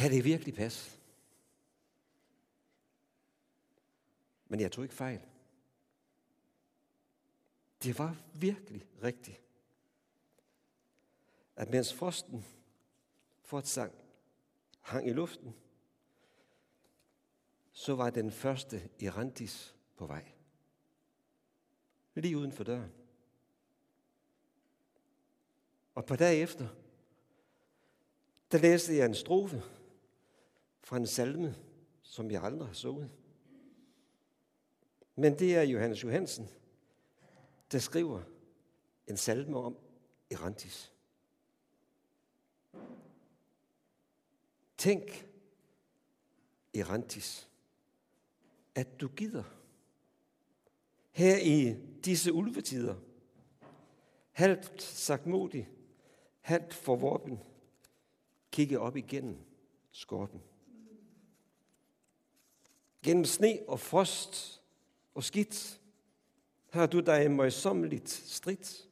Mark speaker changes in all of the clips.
Speaker 1: Kan det virkelig passe? Men jeg tog ikke fejl. Det var virkelig rigtigt. At mens frosten fortsang hang i luften, så var den første Irantis på vej. Lige uden for døren. Og på dag efter, der læste jeg en strofe fra en salme, som jeg aldrig har sunget. Men det er Johannes Johansen, der skriver en salme om Erantis. Tænk, Erantis, at du gider her i disse ulvetider, halvt sagt modig, halvt forvorpen, kigge op igennem skorpen. Gennem sne og frost og skidt har du dig møjsommeligt stridt.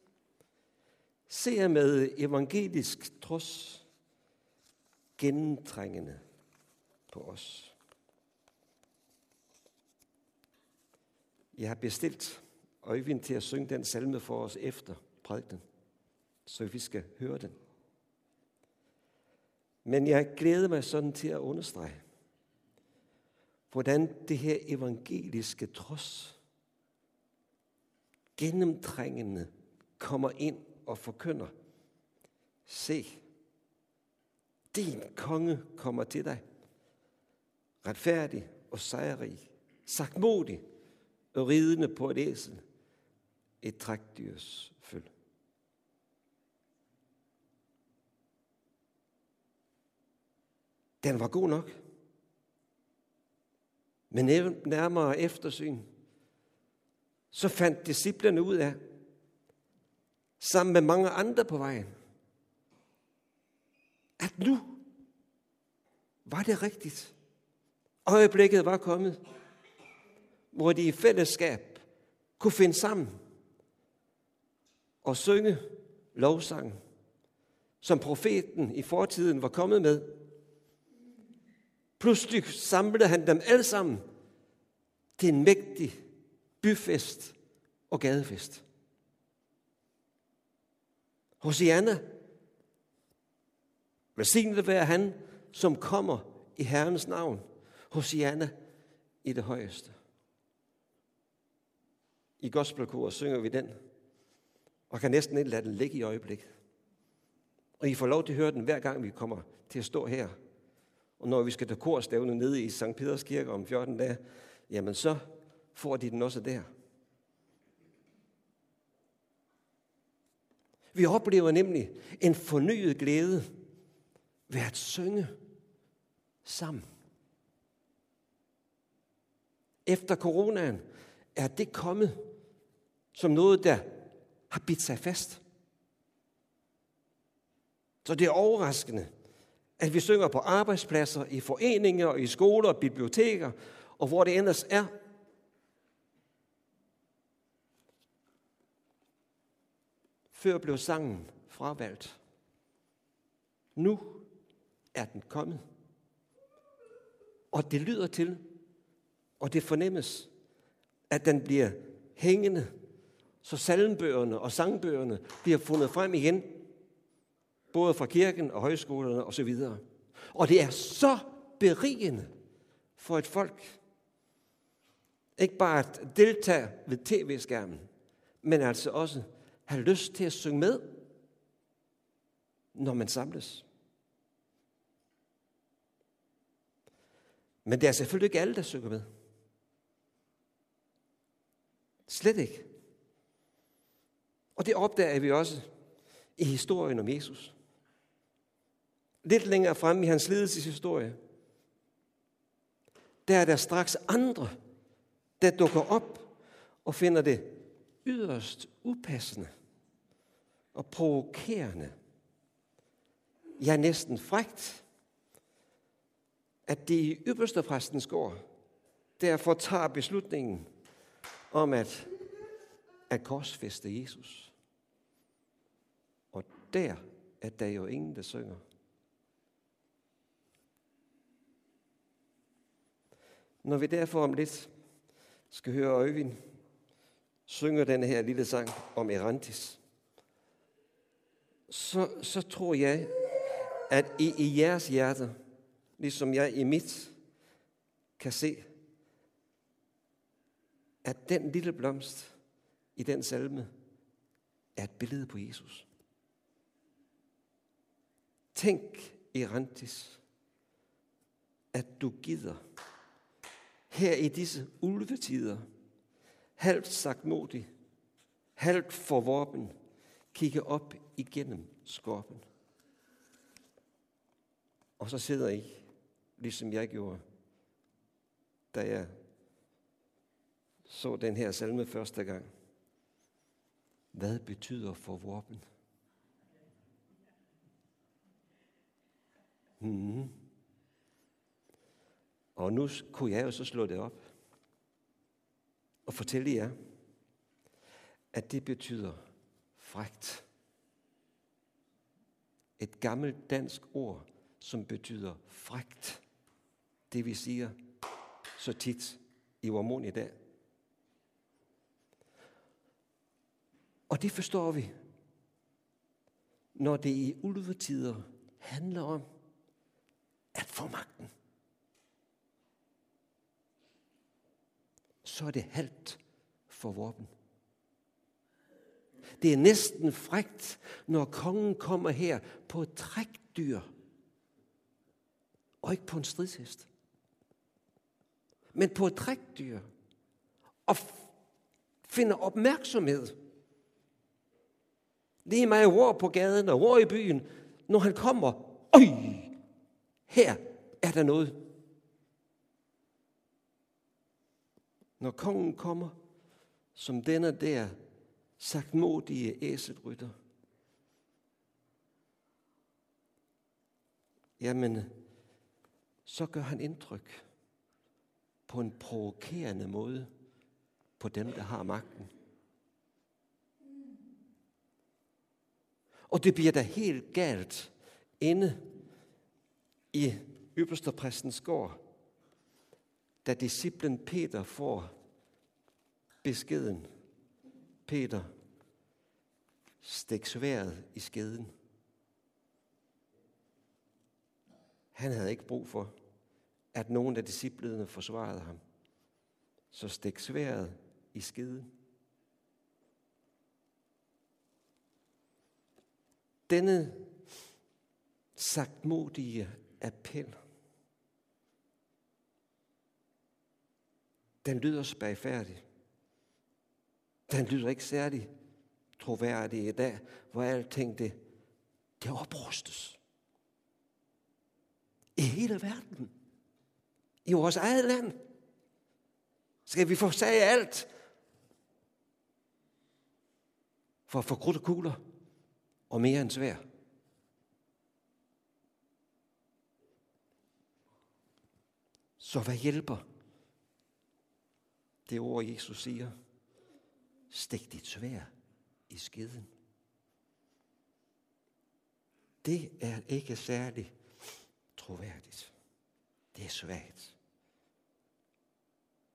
Speaker 1: Ser med evangelisk trods gennemtrængende på os. Jeg har bestilt Øjvind til at synge den salme for os efter prædiken, så vi skal høre den. Men jeg glæder mig sådan til at understrege, hvordan det her evangeliske trods gennemtrængende kommer ind og forkynder. Se, din konge kommer til dig. Retfærdig og sejrig, sagtmodig og ridende på et æsel. Et trækdyrs følge. Den var god nok. Men nærmere eftersyn, så fandt disciplerne ud af, sammen med mange andre på vejen, at nu var det rigtigt. Øjeblikket var kommet, hvor de i fællesskab kunne finde sammen og synge lovsang, som profeten i fortiden var kommet med. Pludselig samlede han dem alle sammen til en mægtig byfest og gadefest. Hosianna, velsignet være han, som kommer i Herrens navn. Hosianna i det højeste. I gospelkor synger vi den, og kan næsten ikke lade den ligge i øjeblik. Og I får lov til at høre den hver gang, vi kommer til at stå her og når vi skal til korstævne nede i St. Peders Kirke om 14 dage, jamen så får de den også der. Vi oplever nemlig en fornyet glæde ved at synge sammen. Efter coronaen er det kommet som noget, der har bidt sig fast. Så det er overraskende, at vi synger på arbejdspladser, i foreninger, i skoler og biblioteker, og hvor det ellers er. Før blev sangen fravalgt. Nu er den kommet. Og det lyder til, og det fornemmes, at den bliver hængende, så salmbøgerne og sangbøgerne bliver fundet frem igen både fra kirken og højskolerne osv. Og det er så berigende for et folk, ikke bare at deltage ved tv-skærmen, men altså også have lyst til at synge med, når man samles. Men det er selvfølgelig ikke alle, der synger med. Slet ikke. Og det opdager vi også i historien om Jesus lidt længere frem i hans lidelseshistorie, der er der straks andre, der dukker op og finder det yderst upassende og provokerende, ja næsten frægt, at det i ypperste præstens gård derfor tager beslutningen om at, at korsfeste Jesus. Og der er der jo ingen, der synger. Når vi derfor om lidt skal høre Øjvind synge den her lille sang om Erantis, så, så tror jeg, at I, i jeres hjerte, ligesom jeg i mit, kan se, at den lille blomst i den salme er et billede på Jesus. Tænk, Erantis, at du gider her i disse ulvetider, halvt sagt modig, halvt forvorben, kigge op igennem skorpen. Og så sidder I, ligesom jeg gjorde, da jeg så den her salme første gang. Hvad betyder forvorben? Mm. Og nu kunne jeg jo så slå det op og fortælle jer, at det betyder frægt. Et gammelt dansk ord, som betyder frægt. Det vi siger så tit i Vormon i dag. Og det forstår vi, når det i ulvetider handler om at få magten. Så er det halvt for vorpen. Det er næsten frægt, når kongen kommer her på et trækdyr, og ikke på en stridshest, men på et trækdyr, og finder opmærksomhed. Lige mig råd på gaden og råd i byen, når han kommer. Øj, her er der noget. Når kongen kommer, som denne der sagtmodige æselrytter, jamen, så gør han indtryk på en provokerende måde på dem, der har magten. Og det bliver da helt galt inde i yppersterpræstens gård, da disciplen Peter får beskeden. Peter, stik sværet i skeden. Han havde ikke brug for, at nogen af disciplene forsvarede ham. Så stik sværet i skeden. Denne sagtmodige appel, den lyder spagfærdig. Den lyder ikke særlig troværdig i dag, hvor alting det, det oprustes. I hele verden. I vores eget land. Skal vi få sige alt for at få krudt og kugler og mere end svær? Så hvad hjælper det ord, Jesus siger? Stik dit svær i skeden. Det er ikke særlig troværdigt. Det er svagt.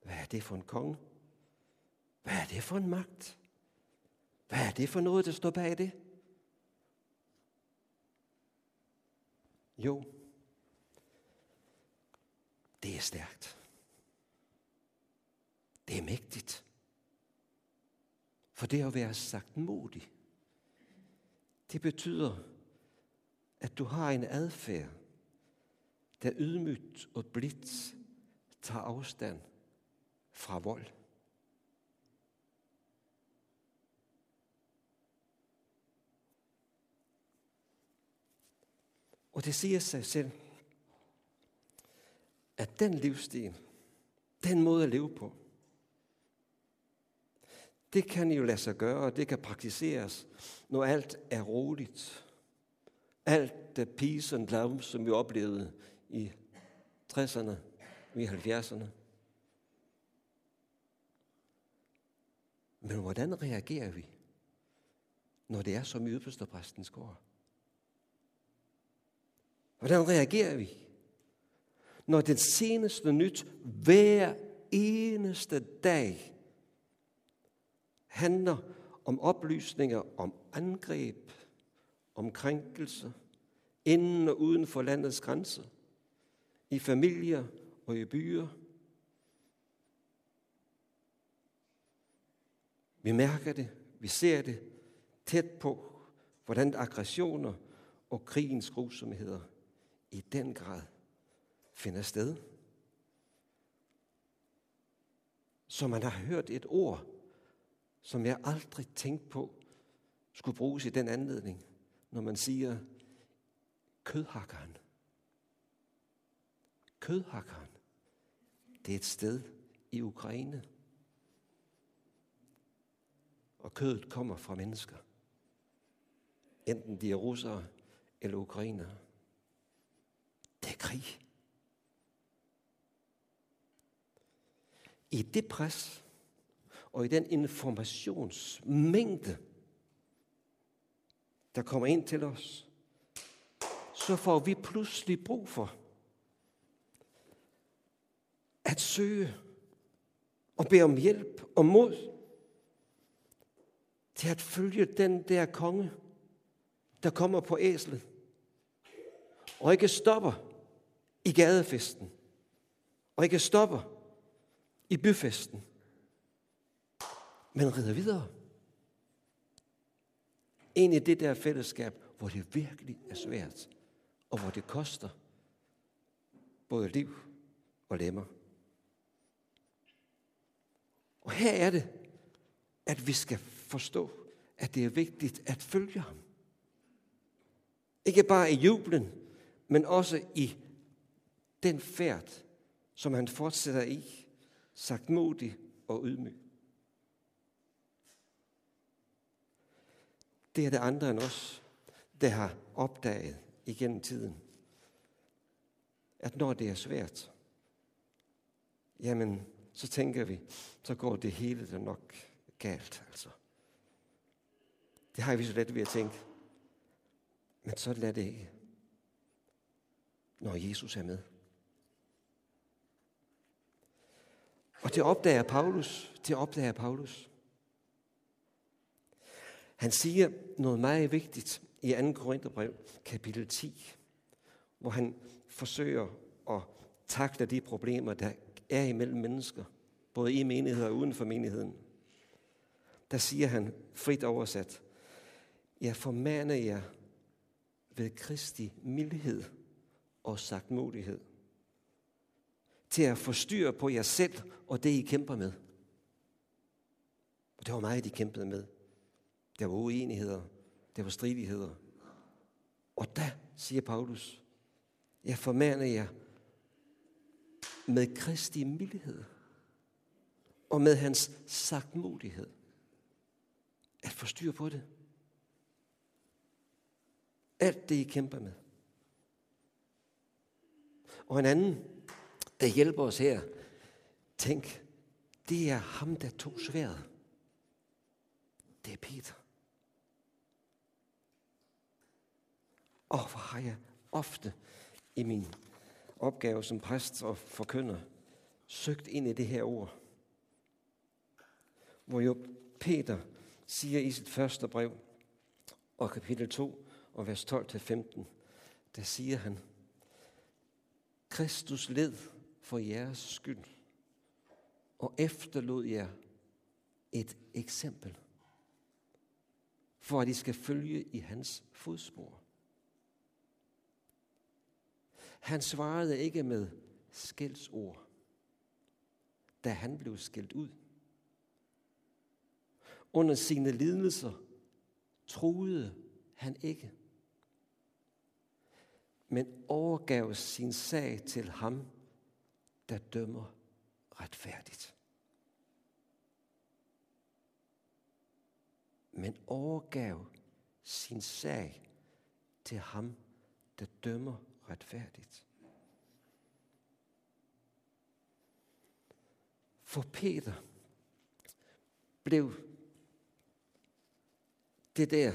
Speaker 1: Hvad er det for en konge? Hvad er det for en magt? Hvad er det for noget, der står bag det? Jo, det er stærkt. Det er mægtigt. For det at være sagt modig, det betyder, at du har en adfærd, der ydmygt og blidt tager afstand fra vold. Og det siger sig selv, at den livsstil, den måde at leve på, det kan jo lade sig gøre, og det kan praktiseres, når alt er roligt. Alt er peace and love, som vi oplevede i 60'erne, i 70'erne. Men hvordan reagerer vi, når det er som i præstens gård? Hvordan reagerer vi, Når den seneste nyt hver eneste dag handler om oplysninger om angreb, om krænkelse, inden og uden for landets grænser, i familier og i byer. Vi mærker det, vi ser det tæt på, hvordan aggressioner og krigens grusomheder i den grad finder sted. Så man har hørt et ord, som jeg aldrig tænkte på skulle bruges i den anledning, når man siger kødhakkeren. Kødhakkeren. Det er et sted i Ukraine. Og kødet kommer fra mennesker. Enten de er russere eller ukrainere. Det er krig. I det pres og i den informationsmængde, der kommer ind til os, så får vi pludselig brug for at søge og bede om hjælp og mod til at følge den der konge, der kommer på æslet, og ikke stopper i gadefesten, og ikke stopper i byfesten, men rider videre. Ind i det der fællesskab, hvor det virkelig er svært, og hvor det koster både liv og lemmer. Og her er det, at vi skal forstå, at det er vigtigt at følge ham. Ikke bare i jublen, men også i den færd, som han fortsætter i, sagt modig og ydmyg. Det er det andre end os, der har opdaget igennem tiden, at når det er svært, jamen, så tænker vi, så går det hele da nok galt, altså. Det har vi så let ved at tænke. Men så lad det ikke, når Jesus er med. Og det opdager Paulus. Det opdager Paulus. Han siger noget meget vigtigt i 2. Korintherbrev, kapitel 10, hvor han forsøger at takle de problemer, der er imellem mennesker, både i menigheden og uden for menigheden. Der siger han frit oversat, jeg formaner jer ved Kristi mildhed og sagtmodighed til at forstyrre på jer selv og det, I kæmper med. Og det var meget, de kæmpede med. Der var uenigheder, der var stridigheder. Og der, siger Paulus, jeg formaner jer med Kristi mildhed og med hans sagtmodighed at få styr på det. Alt det, I kæmper med. Og en anden, der hjælper os her, tænk, det er ham, der tog sværet. Det er Peter. Og hvor har jeg ofte i min opgave som præst og forkynder søgt ind i det her ord. Hvor jo Peter siger i sit første brev og kapitel 2 og vers 12-15, der siger han, Kristus led for jeres skyld og efterlod jer et eksempel, for at I skal følge i hans fodspor. Han svarede ikke med skældsord, da han blev skældt ud. Under sine lidelser troede han ikke, men overgav sin sag til ham, der dømmer retfærdigt. Men overgav sin sag til ham, der dømmer retfærdigt. For Peter blev det der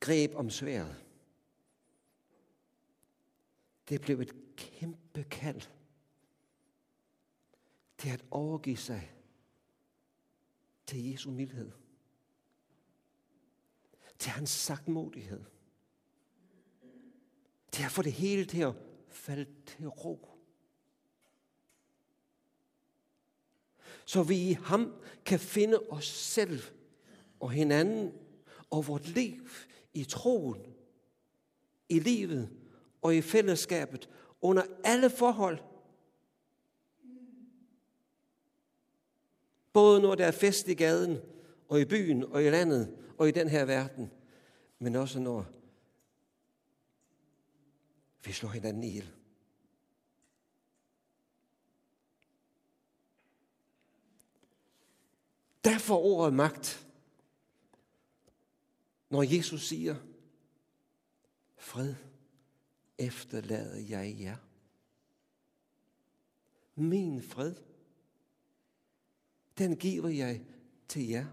Speaker 1: greb om sværet Det blev et kæmpe kald. Det at overgive sig til Jesu mildhed. Til hans sagtmodighed. Det er for det hele til at falde til ro. Så vi i ham kan finde os selv og hinanden og vort liv i troen, i livet og i fællesskabet under alle forhold. Både når der er fest i gaden, og i byen, og i landet, og i den her verden, men også når vi slår hinanden ihjel. Derfor ordet magt. Når Jesus siger, fred efterlader jeg jer. Min fred, den giver jeg til jer.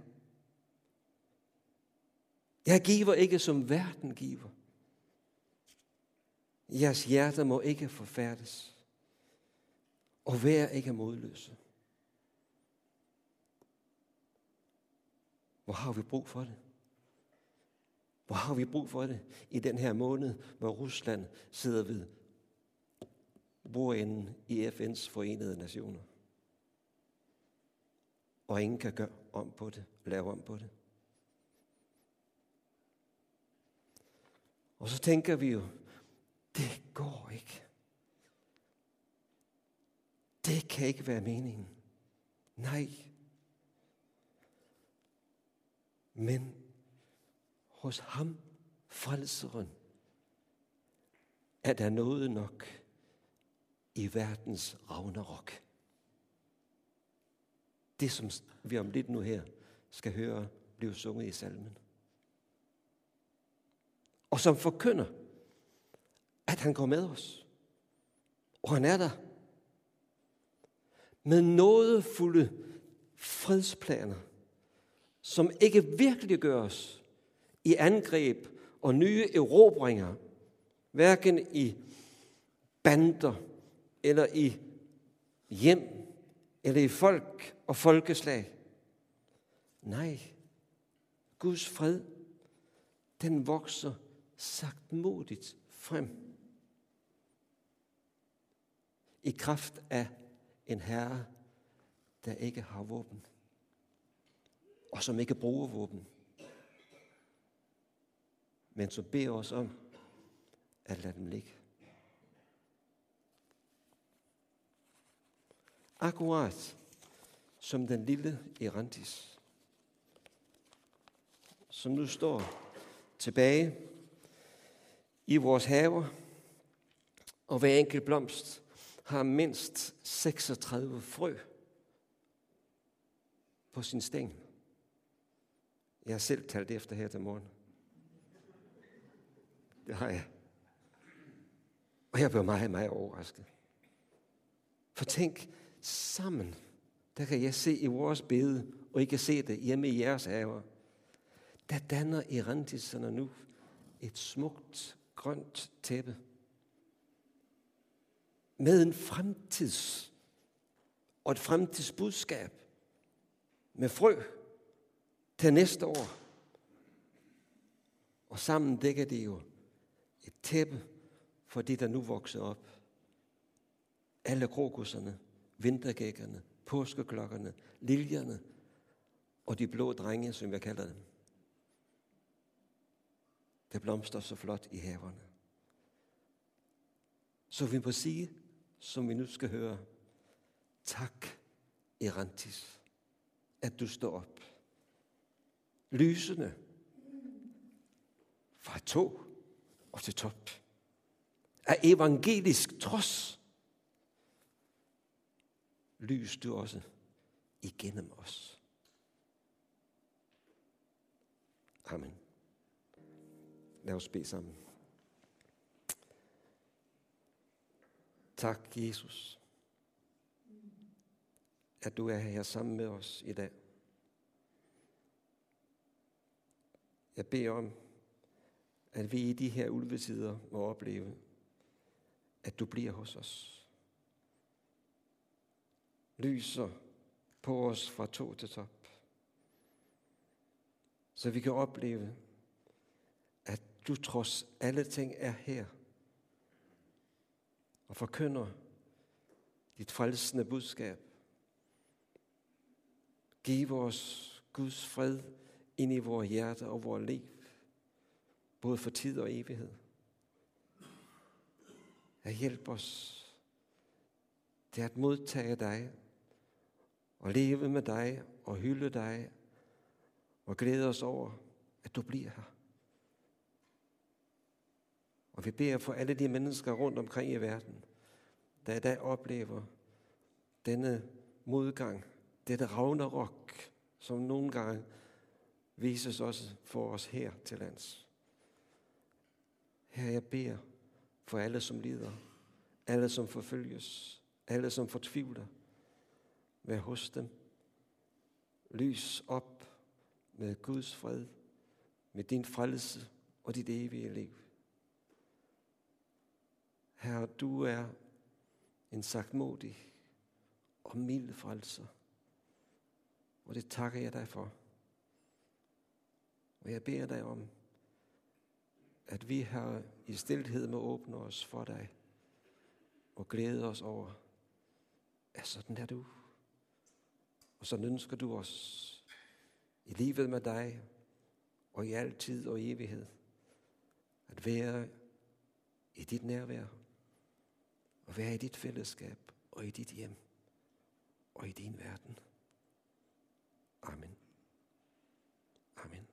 Speaker 1: Jeg giver ikke som verden giver. Jeres hjerter må ikke forfærdes, og vær ikke modløse. Hvor har vi brug for det? Hvor har vi brug for det i den her måned, hvor Rusland sidder ved bordenden i FN's forenede nationer? Og ingen kan gøre om på det, lave om på det. Og så tænker vi jo, det går ikke. Det kan ikke være meningen. Nej. Men hos ham, frelseren, er der noget nok i verdens Ragnarok. Det, som vi om lidt nu her skal høre, blive sunget i salmen. Og som forkynder, at han går med os. Og han er der. Med nådefulde fredsplaner, som ikke virkelig gøres i angreb og nye erobringer, hverken i bander eller i hjem eller i folk og folkeslag. Nej, Guds fred, den vokser sagtmodigt frem i kraft af en herre, der ikke har våben, og som ikke bruger våben, men som beder os om at lade dem ligge. Akkurat som den lille Erantis, som nu står tilbage i vores haver, og hver enkelt blomst har mindst 36 frø på sin stæng. Jeg har selv talt efter her til morgen. Det har jeg. Og jeg blev meget, meget overrasket. For tænk, sammen, der kan jeg se i vores bede, og I kan se det hjemme i jeres haver. Der danner erantiserne nu et smukt grønt tæppe med en fremtids og et fremtidsbudskab med frø til næste år. Og sammen dækker det jo et tæppe for det, der nu vokser op. Alle krokusserne, vintergækkerne, påskeklokkerne, liljerne og de blå drenge, som jeg kalder dem. Det blomster så flot i haverne. Så vi må sige, som vi nu skal høre. Tak, Erantis, at du står op. Lysende fra to og til top. Af evangelisk trods lys du også igennem os. Amen. Lad os bede sammen. Tak, Jesus, at du er her sammen med os i dag. Jeg beder om, at vi i de her ulvetider må opleve, at du bliver hos os. Lyser på os fra to til top. Så vi kan opleve, at du trods alle ting er her og forkynder dit frelsende budskab. Giv os Guds fred ind i vores hjerte og vores liv, både for tid og evighed. At hjælp os til at modtage dig og leve med dig og hylde dig og glæde os over, at du bliver her. Og vi beder for alle de mennesker rundt omkring i verden, der i dag oplever denne modgang, dette ragnarok, som nogle gange vises også for os her til lands. Her jeg beder for alle, som lider, alle, som forfølges, alle, som fortvivler. Vær hos dem. Lys op med Guds fred, med din frelse og dit evige liv. Herre, du er en sagtmodig og mild frelser. Og det takker jeg dig for. Og jeg beder dig om, at vi her i stilhed må åbne os for dig og glæde os over, at sådan er du. Og så ønsker du os i livet med dig og i al tid og evighed at være i dit nærvær og være i dit fællesskab og i dit hjem og i din verden. Amen. Amen.